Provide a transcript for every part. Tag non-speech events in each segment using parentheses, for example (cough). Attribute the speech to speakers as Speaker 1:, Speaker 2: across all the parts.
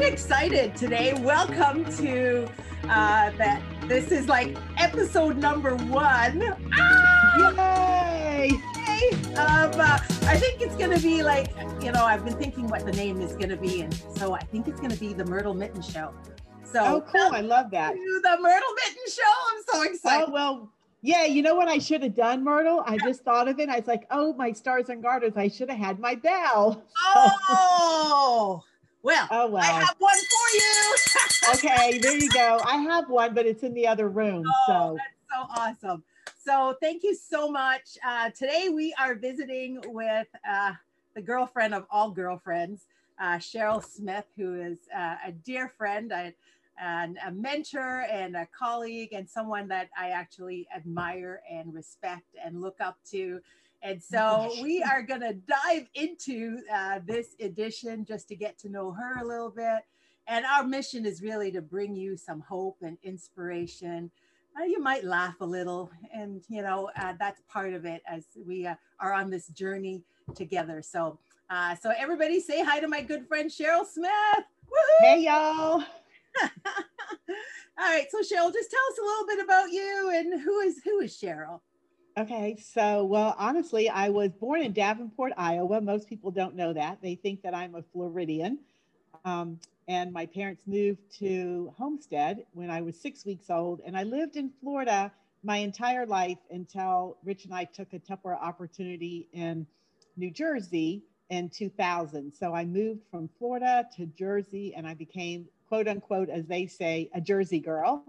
Speaker 1: I'm excited today. Welcome to uh, that. This is like episode number one.
Speaker 2: Ah! Yay!
Speaker 1: Of, uh, I think it's going to be like, you know, I've been thinking what the name is going to be. And so I think it's going to be the Myrtle Mitton Show. So,
Speaker 2: oh, cool. I love that.
Speaker 1: the Myrtle Mitton Show. I'm so excited.
Speaker 2: Oh, well, yeah, you know what I should have done, Myrtle? I just thought of it. I was like, oh, my stars and garters. I should have had my bell.
Speaker 1: Oh, well,
Speaker 2: Oh, well.
Speaker 1: I have one for you.
Speaker 2: okay, there you go. (laughs) I have one, but it's in the other room.
Speaker 1: Oh,
Speaker 2: So,
Speaker 1: that's so awesome. So thank you so much. Uh, today we are visiting with uh, the girlfriend of all girlfriends, uh, Cheryl Smith, who is uh, a dear friend a- and a mentor and a colleague and someone that I actually admire and respect and look up to. And so we are going to dive into uh, this edition just to get to know her a little bit. And our mission is really to bring you some hope and inspiration. Uh, you might laugh a little, and you know uh, that's part of it as we uh, are on this journey together. So, uh, so everybody say hi to my good friend Cheryl Smith. Woohoo!
Speaker 2: hey, y'all. (laughs)
Speaker 1: All right, so Cheryl, just tell us a little bit about you and who is who is Cheryl?
Speaker 2: Okay, so, well, honestly, I was born in Davenport, Iowa. Most people don't know that. They think that I'm a Floridian. Um, and my parents moved to Homestead when I was six weeks old. And I lived in Florida my entire life until Rich and I took a Tupperware opportunity in New Jersey in 2000. So I moved from Florida to Jersey and I became, quote unquote, as they say, a Jersey girl.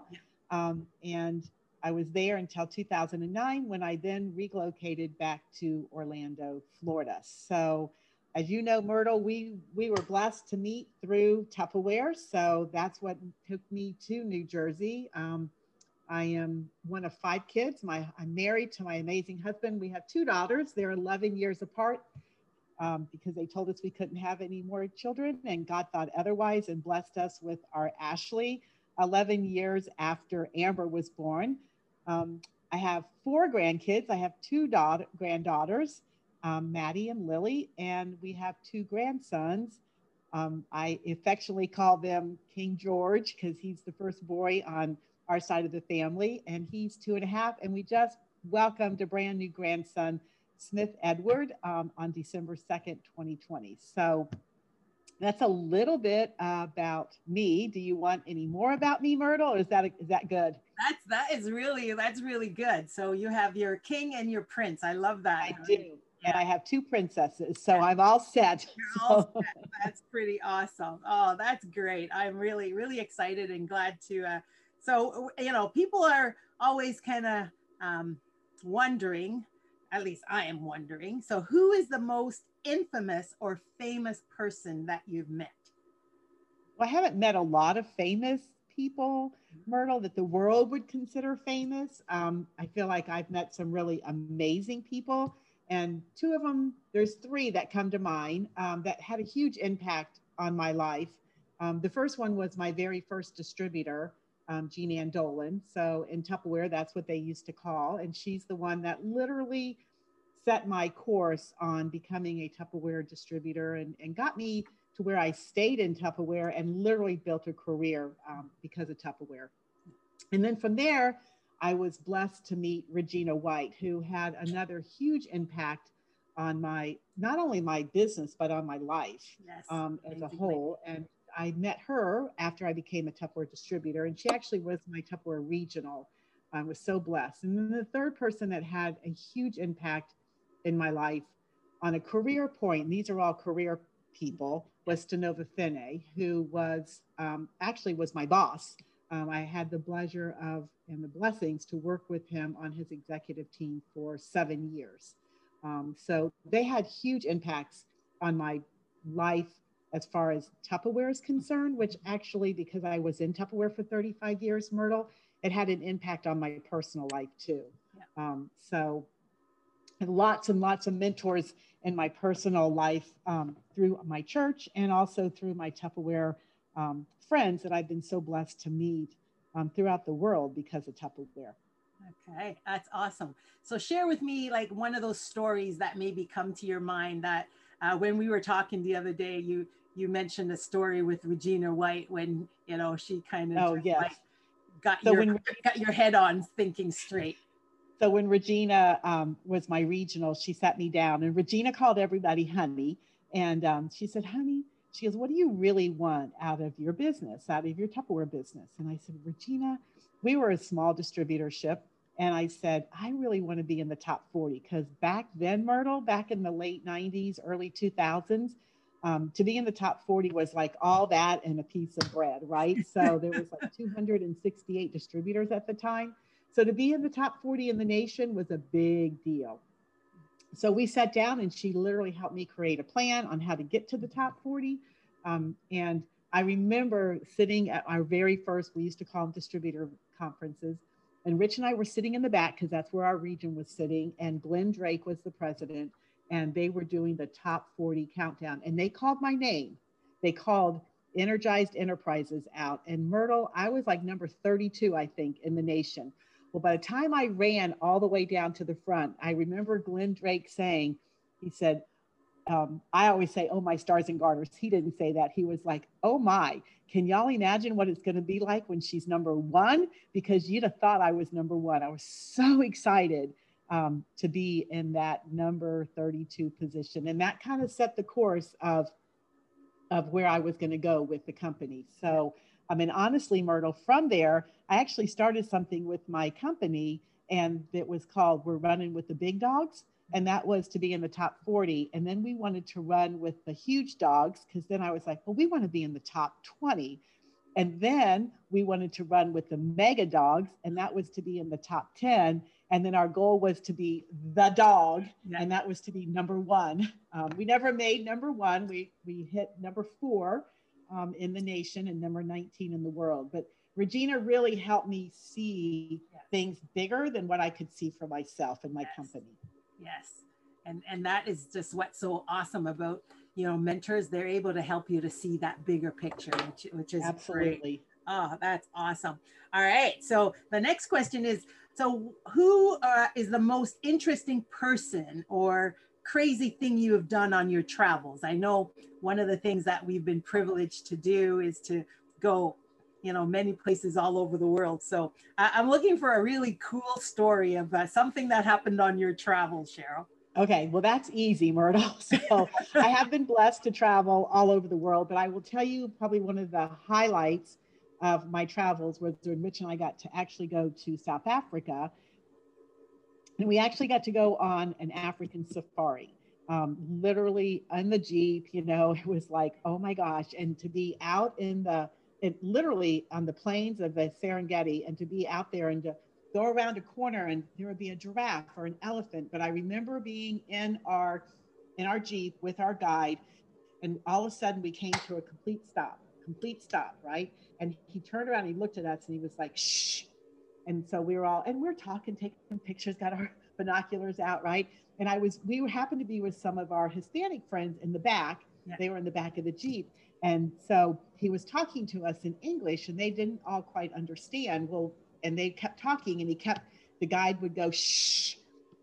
Speaker 2: Um, and I was there until 2009 when I then relocated back to Orlando, Florida. So, as you know, Myrtle, we we were blessed to meet through Tupperware. So that's what took me to New Jersey. Um, I am one of five kids. My I'm married to my amazing husband. We have two daughters. They're 11 years apart um, because they told us we couldn't have any more children, and God thought otherwise and blessed us with our Ashley. 11 years after Amber was born. Um, I have four grandkids. I have two daughter, granddaughters, um, Maddie and Lily, and we have two grandsons. Um, I affectionately call them King George because he's the first boy on our side of the family, and he's two and a half. And we just welcomed a brand new grandson, Smith Edward, um, on December 2nd, 2020. So that's a little bit about me. Do you want any more about me, Myrtle, or is that is that good?
Speaker 1: That's that is really that's really good. So you have your king and your prince. I love that.
Speaker 2: I do. And I have two princesses, so I'm all set.
Speaker 1: You're (laughs) all set. That's pretty awesome. Oh, that's great. I'm really, really excited and glad to. Uh, so, you know, people are always kind of um, wondering, at least I am wondering. So, who is the most infamous or famous person that you've met?
Speaker 2: Well, I haven't met a lot of famous people, Myrtle, that the world would consider famous. Um, I feel like I've met some really amazing people. And two of them, there's three that come to mind um, that had a huge impact on my life. Um, the first one was my very first distributor, um, Jean Ann Dolan. So in Tupperware, that's what they used to call. And she's the one that literally set my course on becoming a Tupperware distributor and, and got me to where I stayed in Tupperware and literally built a career um, because of Tupperware. And then from there, I was blessed to meet Regina White, who had another huge impact on my not only my business but on my life
Speaker 1: Yes.
Speaker 2: um, as a whole. And I met her after I became a Tupperware distributor, and she actually was my Tupperware regional. I was so blessed. And then the third person that had a huge impact in my life on a career point, these are all career people, was Stanova who was um, actually was my boss. Um, I had the pleasure of and the blessings to work with him on his executive team for seven years. Um, so they had huge impacts on my life as far as Tupperware is concerned, which actually, because I was in Tupperware for 35 years, Myrtle, it had an impact on my personal life too.
Speaker 1: Yeah.
Speaker 2: Um, so lots and lots of mentors in my personal life um, through my church and also through my Tupperware um, friends that I've been so blessed to meet um, throughout the world because of Tupperware.
Speaker 1: Okay, that's awesome. So share with me like one of those stories that maybe come to your mind that uh, when we were talking the other day, you you mentioned a story with Regina White when you know she kind of
Speaker 2: oh yes like
Speaker 1: got so your when, (laughs) got your head on thinking straight.
Speaker 2: So when Regina um, was my regional, she sat me down and Regina called everybody honey, and um, she said, "Honey." She goes, What do you really want out of your business, out of your Tupperware business? And I said, Regina, we were a small distributorship and I said, I really want to be in the top 40 because back then, Myrtle, back in the late 90s, early 2000s, um, to be in the top 40 was like all that and a piece of bread, right? (laughs) So there was like 268 distributors at the time. So to be in the top 40 in the nation was a big deal. So we sat down and she literally helped me create a plan on how to get to the top 40. Um, and I remember sitting at our very first, we used to call them distributor conferences. And Rich and I were sitting in the back because that's where our region was sitting. And Glenn Drake was the president. And they were doing the top 40 countdown. And they called my name. They called Energized Enterprises out. And Myrtle, I was like number 32, I think, in the nation. Well, by the time I ran all the way down to the front, I remember Glenn Drake saying, he said, um, I always say, oh, my stars and garters. He didn't say that. He was like, oh, my, can y'all imagine what it's going to be like when she's number one? Because you'd have thought I was number one. I was so excited um, to be in that number 32 position. And that kind of set the course of, of where I was going to go with the company. So, I mean, honestly, Myrtle, from there, I actually started something with my company and it was called We're Running with the Big Dogs and that was to be in the top 40 and then we wanted to run with the huge dogs because then i was like well we want to be in the top 20 and then we wanted to run with the mega dogs and that was to be in the top 10 and then our goal was to be the dog yeah. and that was to be number one. Um, we never made number one. We we hit number four um, in the nation and number 19 in the world. But regina really helped me see yes. things bigger than what i could see for myself and my yes. company
Speaker 1: Yes. And and that is just what's so awesome about you know mentors. They're able to help you to see that bigger picture, which which is
Speaker 2: absolutely.
Speaker 1: Great. Oh, that's awesome. All right. So the next question is so who uh, is the most interesting person or crazy thing you have done on your travels? I know one of the things that we've been privileged to do is to go you know many places all over the world so I, am looking for a really cool story of uh, something that happened on your travels cheryl
Speaker 2: okay well that's easy myrtle (laughs) so i have been blessed to travel all over the world but i will tell you probably one of the highlights of my travels was when Rich and I got to actually go to South Africa. And we actually got to go on an African safari, um, literally on the Jeep. You know, (laughs) it was like, oh my gosh. And to be out in the it literally on the plains of the Serengeti and to be out there and to go around a corner and there would be a giraffe or an elephant. But I remember being in our in our Jeep with our guide, and all of a sudden we came to a complete stop, complete stop, right? And he turned around, he looked at us, and he was like, "Shh." And so we were all, and we're talking, taking pictures, got our (laughs) binoculars out, right? And I was, we happened to be with some of our Hispanic friends in the back. Yeah. They were in the back of the Jeep. And so he was talking to us in English and they didn't all quite understand. Well, and they kept talking and he kept, the guide would go, shh.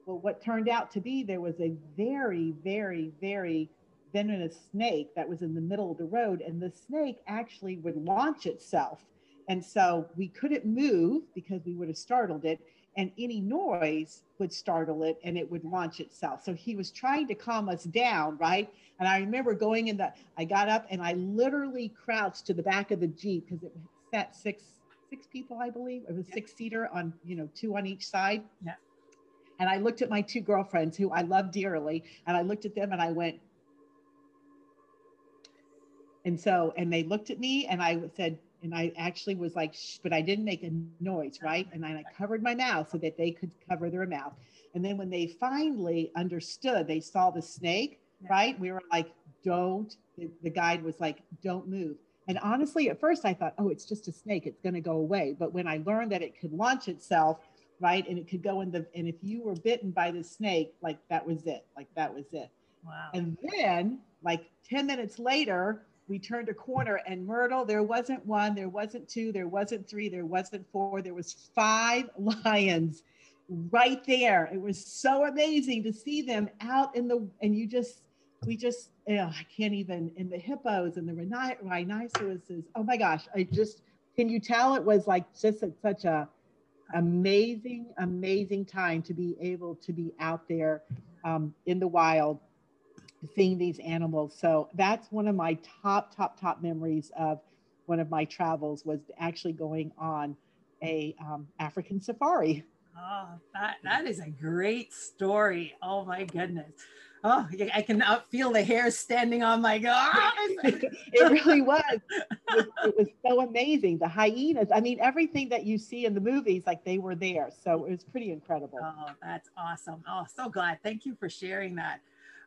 Speaker 2: Well, what turned out to be there was a very, very, very venomous snake that was in the middle of the road. And the snake actually would launch itself. And so we couldn't move because we would have startled it and any noise would startle it and it would launch itself. So he was trying to calm us down, right? And I remember going in the, I got up and I literally crouched to the back of the Jeep because it sat six, six people, I believe. It was yeah. six seater on, you know, two on each side.
Speaker 1: Yeah.
Speaker 2: And I looked at my two girlfriends who I love dearly and I looked at them and I went, and so, and they looked at me and I said, and I actually was like, Shh, but I didn't make a noise, right? And I covered my mouth so that they could cover their mouth. And then when they finally understood, they saw the snake, right? We were like, don't, the, the guide was like, don't move. And honestly, at first I thought, oh, it's just a snake, it's going to go away. But when I learned that it could launch itself, right, and it could go in the, and if you were bitten by the snake, like that was it, like that was it.
Speaker 1: Wow.
Speaker 2: And then, like 10 minutes later, we turned a corner and Myrtle, there wasn't one, there wasn't two, there wasn't three, there wasn't four, there was five (laughs) lions right there. It was so amazing to see them out in the, and you just, we just, know, I can't even, in the hippos and the rhinoceroses. Oh my gosh, I just, can you tell it was like just a, such a amazing, amazing time to be able to be out there um, in the wild seeing these animals. So that's one of my top, top, top memories of one of my travels was actually going on a um, African safari.
Speaker 1: Oh, that, that is a great story. Oh my goodness. Oh, I can feel the hair standing on my god. (laughs)
Speaker 2: it really was. It, was. it was so amazing. The hyenas. I mean, everything that you see in the movies, like they were there. So it was pretty incredible.
Speaker 1: Oh, that's awesome. Oh, so glad. Thank you for sharing that.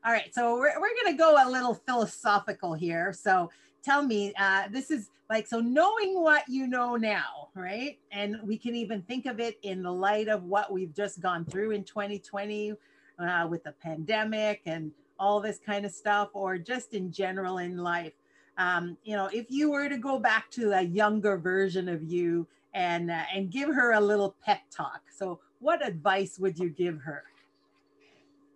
Speaker 1: All right, so we're, we're going to go a little philosophical here. So tell me, uh, this is like, so knowing what you know now, right? And we can even think of it in the light of what we've just gone through in 2020 uh, with the pandemic and all this kind of stuff, or just in general in life. Um, you know, if you were to go back to a younger version of you and uh, and give her a little pep talk, so what advice would you give her?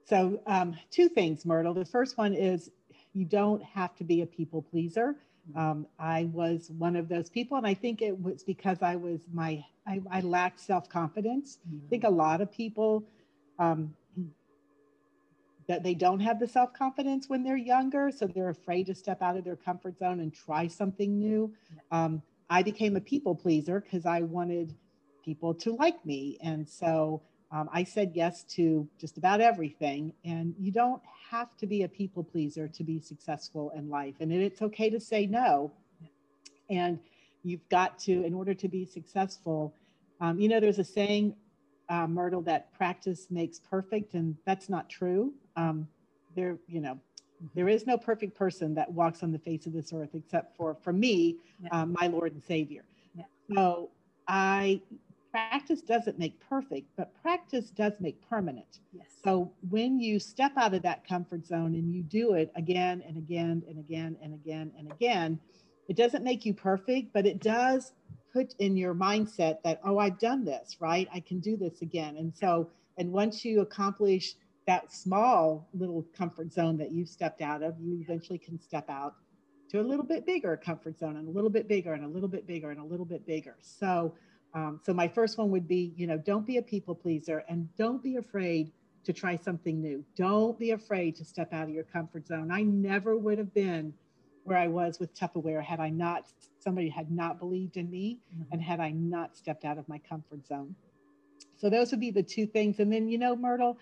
Speaker 2: So, um, two things, Myrtle. The first one is you don't have to be a people pleaser. Um, I was one of those people, and I think it was because I was my I, I lacked self confidence. Mm-hmm. I think a lot of people um, that they don't have the self confidence when they're younger, so they're afraid to step out of their comfort zone and try something new. Um, I became a people pleaser because I wanted people to like me, and so um, I said yes to just about everything. And you don't have to be a people pleaser to be successful in life. And it's okay to say no. And you've got to, in order to be successful, um, you know, there's a saying, uh, Myrtle, that practice makes perfect. And that's not true. Um, there, you know, there is no perfect person that walks on the face of this earth except for, for me, yeah. um, my Lord and Savior. Yeah. So I practice doesn't make perfect, but practice does make permanent. Yes. So when you step out of that comfort zone and you do it again and again and again and again and again, it doesn't make you perfect, but it does put in your mindset that, oh, I've done this, right? I can do this again. And so, and once you accomplish that small little comfort zone that you've stepped out of, you eventually can step out to a little bit bigger comfort zone and a little bit bigger and a little bit bigger and a little bit bigger. So um, so my first one would be, you know, don't be a people pleaser and don't be afraid to try something new. Don't be afraid to step out of your comfort zone. I never would have been where I was with Tupperware had I not, somebody had not believed in me mm-hmm. and had I not stepped out of my comfort zone. So those would be the two things. And then, you know, Myrtle,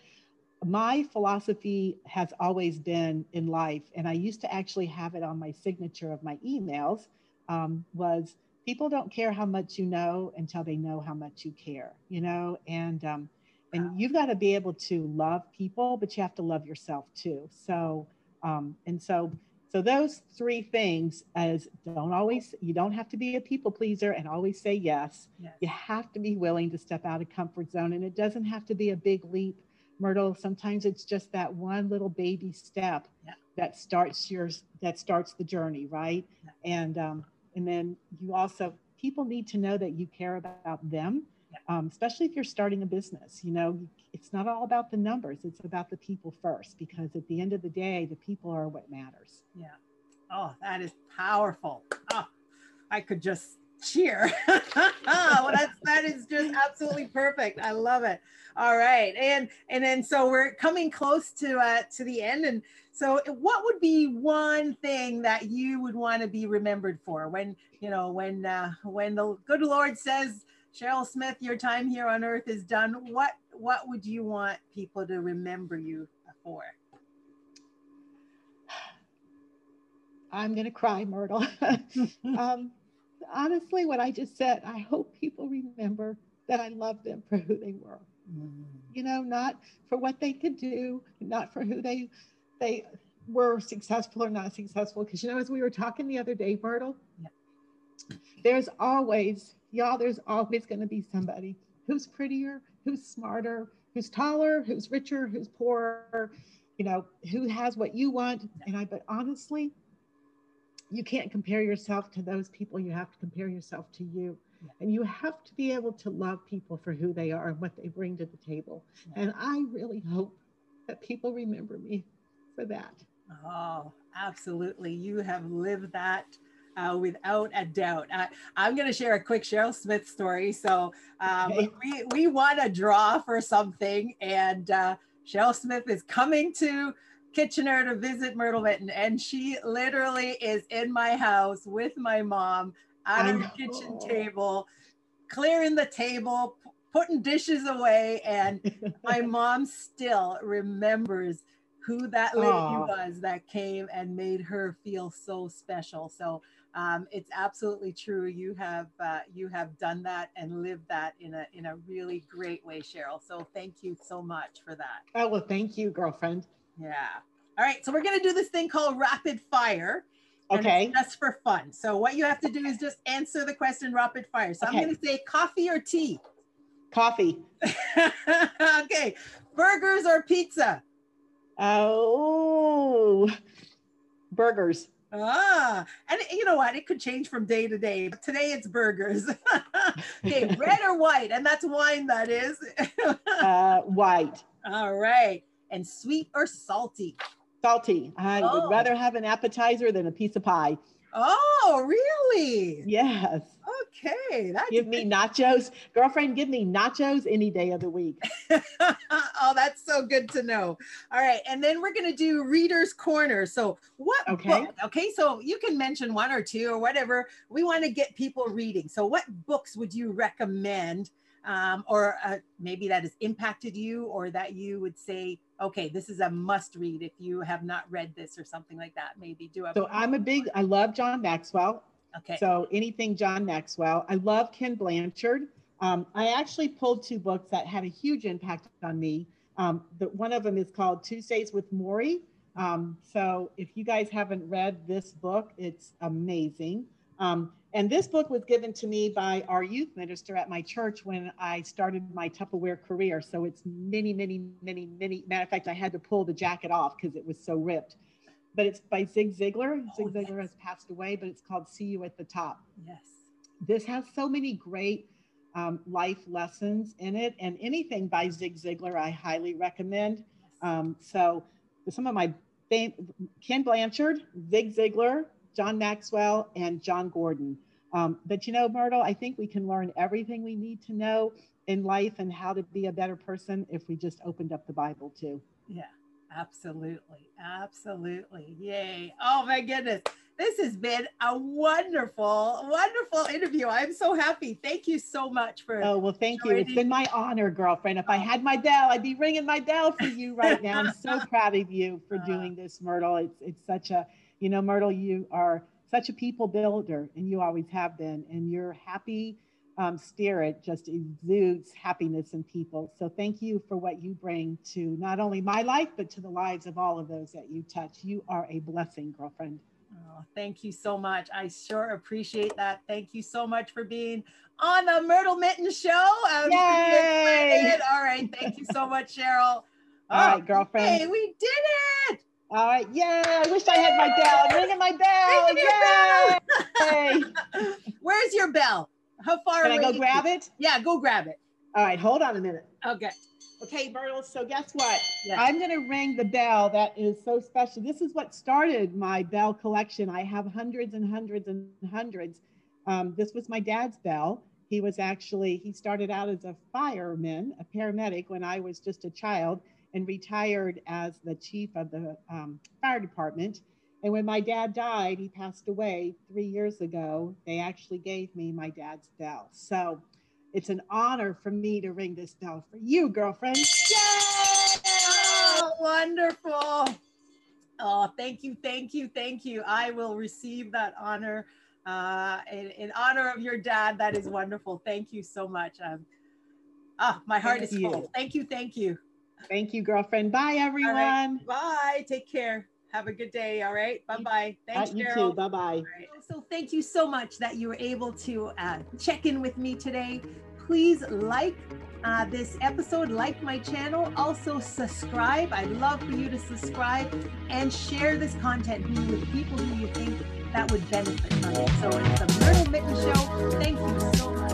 Speaker 2: my philosophy has always been in life, and I used to actually have it on my signature of my emails, um, was people don't care how much you know until they know how much you care you know and um, and you've got to be able to love people but you have to love yourself too so um, and so so those three things as don't always you don't have to be a people pleaser and always say yes. yes you have to be willing to step out of comfort zone and it doesn't have to be a big leap myrtle sometimes it's just that one little baby step yeah. that starts your that starts the journey right yeah. and um, and then you also, people need to know that you care about them, um, especially if you're starting a business. You know, it's not all about the numbers, it's about the people first, because at the end of the day, the people are what matters.
Speaker 1: Yeah. Oh, that is powerful. Oh, I could just cheer. (laughs) well, that's that is just absolutely perfect. I love it. All right, and and then so we're coming close to uh, to the end, and so what would be one thing that you would want to be remembered for when you know when uh, when the good Lord says, Cheryl Smith, your time here on earth is done. What what would you want people to remember you for? (sighs)
Speaker 2: I'm gonna cry, Myrtle. (laughs) um, honestly, what I just said, I hope people remember that I love them for who they were. Mm. You know, not for what they could do, not for who they they were successful or not successful. Because you know, as we were talking the other day, Myrtle, yeah. there's always, y'all, there's always going to be somebody who's prettier, who's smarter, who's taller, who's richer, who's poorer, you know, who has what you want. And I, but honestly, you can't compare yourself to those people. You have to compare yourself to you. Yeah. And you have to be able to love people for who they are and what they bring to the table. Yeah. And I really hope that people remember me for that.
Speaker 1: Oh, absolutely. You have lived that uh, without a doubt. Uh, I'm going to share a quick Cheryl Smith story. So um, okay. we, we won a draw for something, and uh, Cheryl Smith is coming to Kitchener to visit Myrtle Mitton, and she literally is in my house with my mom at our kitchen table, clearing the table, putting dishes away, and (laughs) my mom still remembers who that lady Aww. was that came and made her feel so special. So um, it's absolutely true. You have uh, you have done that and lived that in a in a really great way, Cheryl. So thank you so much for that.
Speaker 2: Oh well, thank you, girlfriend.
Speaker 1: Yeah. All right. So we're gonna do this thing called rapid fire.
Speaker 2: Okay.
Speaker 1: just for fun. So what you have to do is just answer the question rapid fire. So okay. I'm gonna say coffee or tea.
Speaker 2: Coffee. (laughs)
Speaker 1: okay. Burgers or pizza.
Speaker 2: Oh, burgers.
Speaker 1: Ah, and you know what? It could change from day to day. But Today it's burgers. (laughs) okay, (laughs) red or white? And that's wine, that is.
Speaker 2: uh, white.
Speaker 1: All right. And sweet or salty?
Speaker 2: Salty. I oh. would rather have an appetizer than a piece of pie.
Speaker 1: Oh, really?
Speaker 2: Yes.
Speaker 1: Okay.
Speaker 2: That's give me nachos. Girlfriend, give me nachos any day of the week. (laughs)
Speaker 1: oh, that's so good to know. All right. And then we're going to do Reader's Corner. So, what
Speaker 2: okay.
Speaker 1: book? Okay. So, you can mention one or two or whatever. We want to get people reading. So, what books would you recommend? Um, or uh, maybe that has impacted you, or that you would say, okay, this is a must read if you have not read this or something like that. Maybe do
Speaker 2: a. So I'm a big. I love John Maxwell.
Speaker 1: Okay.
Speaker 2: So anything John Maxwell. I love Ken Blanchard. Um, I actually pulled two books that had a huge impact on me. Um, the, one of them is called Tuesdays with Morrie. Um, so if you guys haven't read this book, it's amazing. Um, and this book was given to me by our youth minister at my church when I started my Tupperware career. So it's many, many, many, many. Matter of fact, I had to pull the jacket off because it was so ripped. But it's by Zig Ziglar. Oh, Zig Ziglar yes. has passed away, but it's called See You at the Top.
Speaker 1: Yes.
Speaker 2: This has so many great um, life lessons in it, and anything by Zig Ziglar I highly recommend. Um, so some of my fam- Ken Blanchard, Zig Ziglar, John Maxwell, and Jon Gordon. Um, but you know, Myrtle, I think we can learn everything we need to know in life and how to be a better person if we just opened up the Bible too.
Speaker 1: Yeah, absolutely. Absolutely. Yay. Oh my goodness. This has been a wonderful, wonderful interview. I'm so happy. Thank you so much for.
Speaker 2: Oh, well, thank joining. you. It's been my honor, girlfriend. If I had my bell, I'd be ringing my bell for you right now. I'm (laughs) so proud of you for uh. doing this, Myrtle. It's, it's such a, you know, Myrtle, you are such a people builder, and you always have been, and your happy um, spirit just exudes happiness in people. So thank you for what you bring to not only my life, but to the lives of all of those that you touch. You are a blessing, girlfriend.
Speaker 1: Oh, thank you so much. I sure appreciate that. Thank you so much for being on the Myrtle Mitton Show. I'm (laughs)
Speaker 2: Yay!
Speaker 1: All right. Thank you so much, Cheryl.
Speaker 2: All oh, right, girlfriend.
Speaker 1: Hey, we did it.
Speaker 2: All right, yay! I wish I had my bell. Ringing my bell.
Speaker 1: Ringing yay! (laughs) Where's your bell? How far
Speaker 2: Can away? Can I go grab it?
Speaker 1: Yeah, go grab it.
Speaker 2: All right, hold on a minute.
Speaker 1: Okay.
Speaker 2: Okay, Myrtle. So guess what? Yes. I'm going to ring the bell that is so special. This is what started my bell collection. I have hundreds and hundreds and hundreds. Um, this was my dad's bell. He was actually he started out as a fireman, a paramedic when I was just a child and retired as the chief of the um, fire department. And when my dad died, he passed away three years ago. They actually gave me my dad's bell. So it's an honor for me to ring this bell for you, girlfriend.
Speaker 1: Yay! Oh, wonderful. Oh, thank you, thank you, thank you. I will receive that honor uh, in, in honor of your dad. That is wonderful. Thank you so much. Um, ah, my heart thank is you. full. Thank you, thank you.
Speaker 2: Thank you, girlfriend. Bye, everyone.
Speaker 1: Right. Bye. Take care. Have a good day. All right. Bye bye. Thanks,
Speaker 2: uh, you Carol. too. Bye bye.
Speaker 1: Right. So, thank you so much that you were able to uh, check in with me today. Please like uh, this episode, like my channel. Also, subscribe. I'd love for you to subscribe and share this content with people who you think that would benefit from it. So, it's the Myrtle Mitton Show. Thank you so much.